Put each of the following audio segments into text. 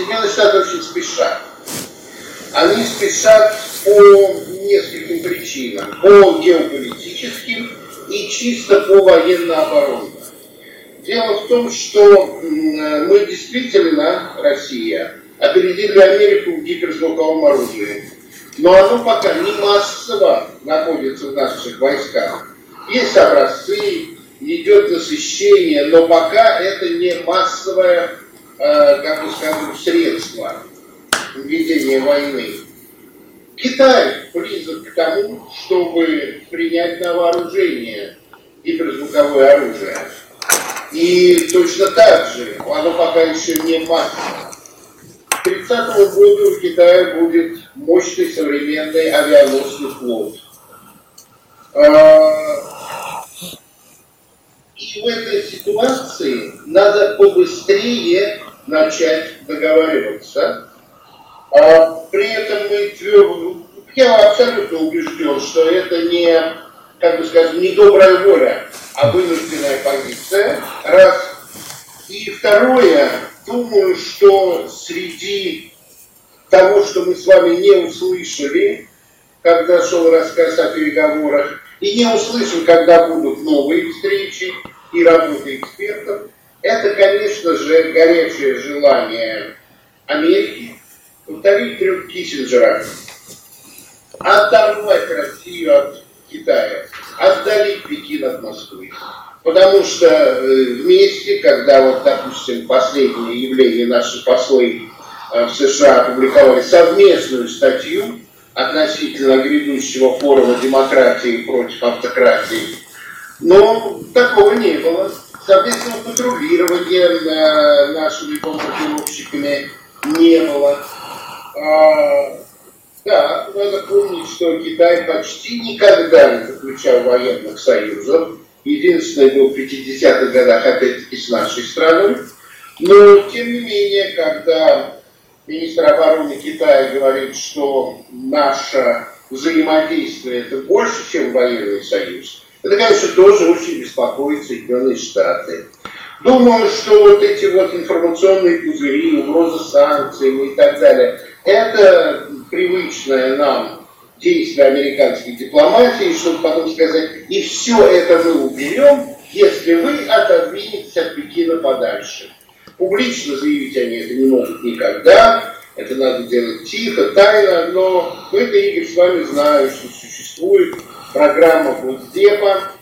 Соединенные Штаты очень спешат. Они спешат по нескольким причинам. По геополитическим и чисто по военно-оборонным. Дело в том, что мы действительно, Россия, опередили Америку в гиперзвуковом оружии. Но оно пока не массово находится в наших войсках. Есть образцы, идет насыщение, но пока это не массовое, как бы скажем, средство ведения войны. Китай близок к тому, чтобы принять на вооружение гиперзвуковое оружие. И точно так же, оно пока еще не массово. К 30 году у Китая будет мощный современный авианосный флот. А, и в этой ситуации надо побыстрее начать договариваться. А при этом мы твердо, я абсолютно убежден, что это не, как бы скажем, не добрая воля, а вынужденная позиция. Раз. И второе, думаю, что среди того, что мы с вами не услышали, когда шел рассказ о переговорах, и не услышим, когда будут новые встречи и работы экспертов, это, конечно же, горячее желание Америки повторить трюк Киссинджера, оторвать Россию от Китая, отдалить Пекин от Москвы. Потому что э, вместе, когда вот, допустим, последнее явление наши послы э, в США опубликовали совместную статью относительно грядущего форума демократии против автократии, но такого не было. Совместного патрулирования э, нашими бомбардировщиками не было. А, да, надо помнить, что Китай почти никогда не заключал военных союзов. Единственное был в 50-х годах, опять-таки, с нашей страной. Но, тем не менее, когда министр обороны Китая говорит, что наше взаимодействие это больше, чем военный союз, это, конечно, тоже очень беспокоит Соединенные Штаты. Думаю, что вот эти вот информационные пузыри, угрозы санкциями и так далее, это привычное нам действие американской дипломатии, чтобы потом сказать, и все это мы уберем, если вы отодвинетесь от Пекина подальше. Публично заявить они это не могут никогда, это надо делать тихо, тайно, но мы-то, Игорь, с вами знаем, что существует программа Госдепа,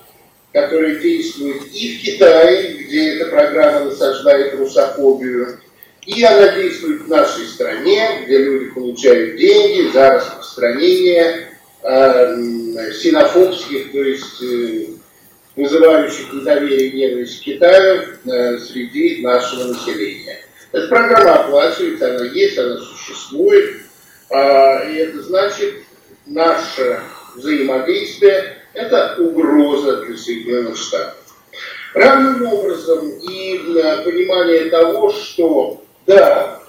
которая действует и в Китае, где эта программа насаждает русофобию, и она действует в нашей стране, где люди получают деньги за распространение э, синофобских, то есть э, вызывающих недоверие и ненависть к Китаю э, среди нашего населения. Эта программа оплачивается, она есть, она существует, э, и это значит наше взаимодействие – это угроза для Соединенных Штатов. Равным образом и понимание того, что да,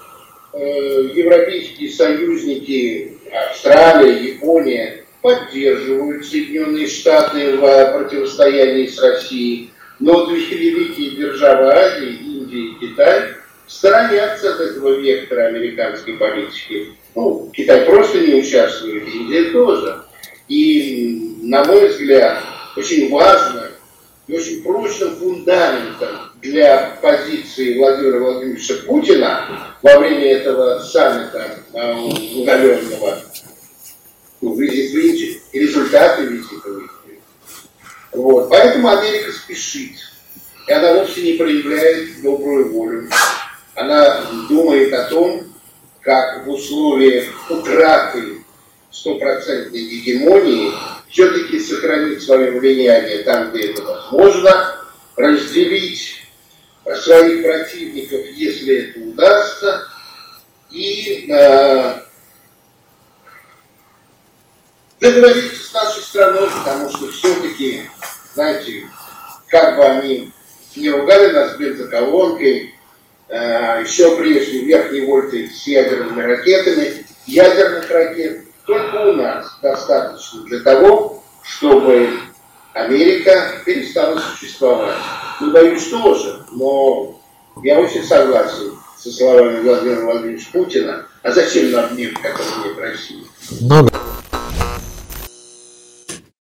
э, европейские союзники, Австралия, Япония поддерживают Соединенные Штаты в противостоянии с Россией, но две великие державы Азии, Индия и Китай, сторонятся от этого вектора американской политики. Ну, Китай просто не участвует, Индия тоже. И, на мой взгляд, очень важно и очень прочным фундаментом для позиции Владимира Владимировича Путина во время этого саммита э, удаленного ну, визит в Индию и результаты визита в Индию. Вот. Поэтому Америка спешит. И она вовсе не проявляет добрую волю. Она думает о том, как в условиях утраты стопроцентной гегемонии все-таки сохранить свое влияние там, где это возможно, разделить своих противников, если это удастся, и э, договориться с нашей страной, потому что все-таки, знаете, как бы они не ругали нас бензоколонкой, э, еще прежде верхней вольты с ядерными ракетами, ядерных ракет у нас достаточно для того, чтобы Америка перестала существовать. Ну, боюсь, тоже, но я очень согласен со словами Владимира Владимировича Путина, а зачем нам мир, который нет России? Ну да.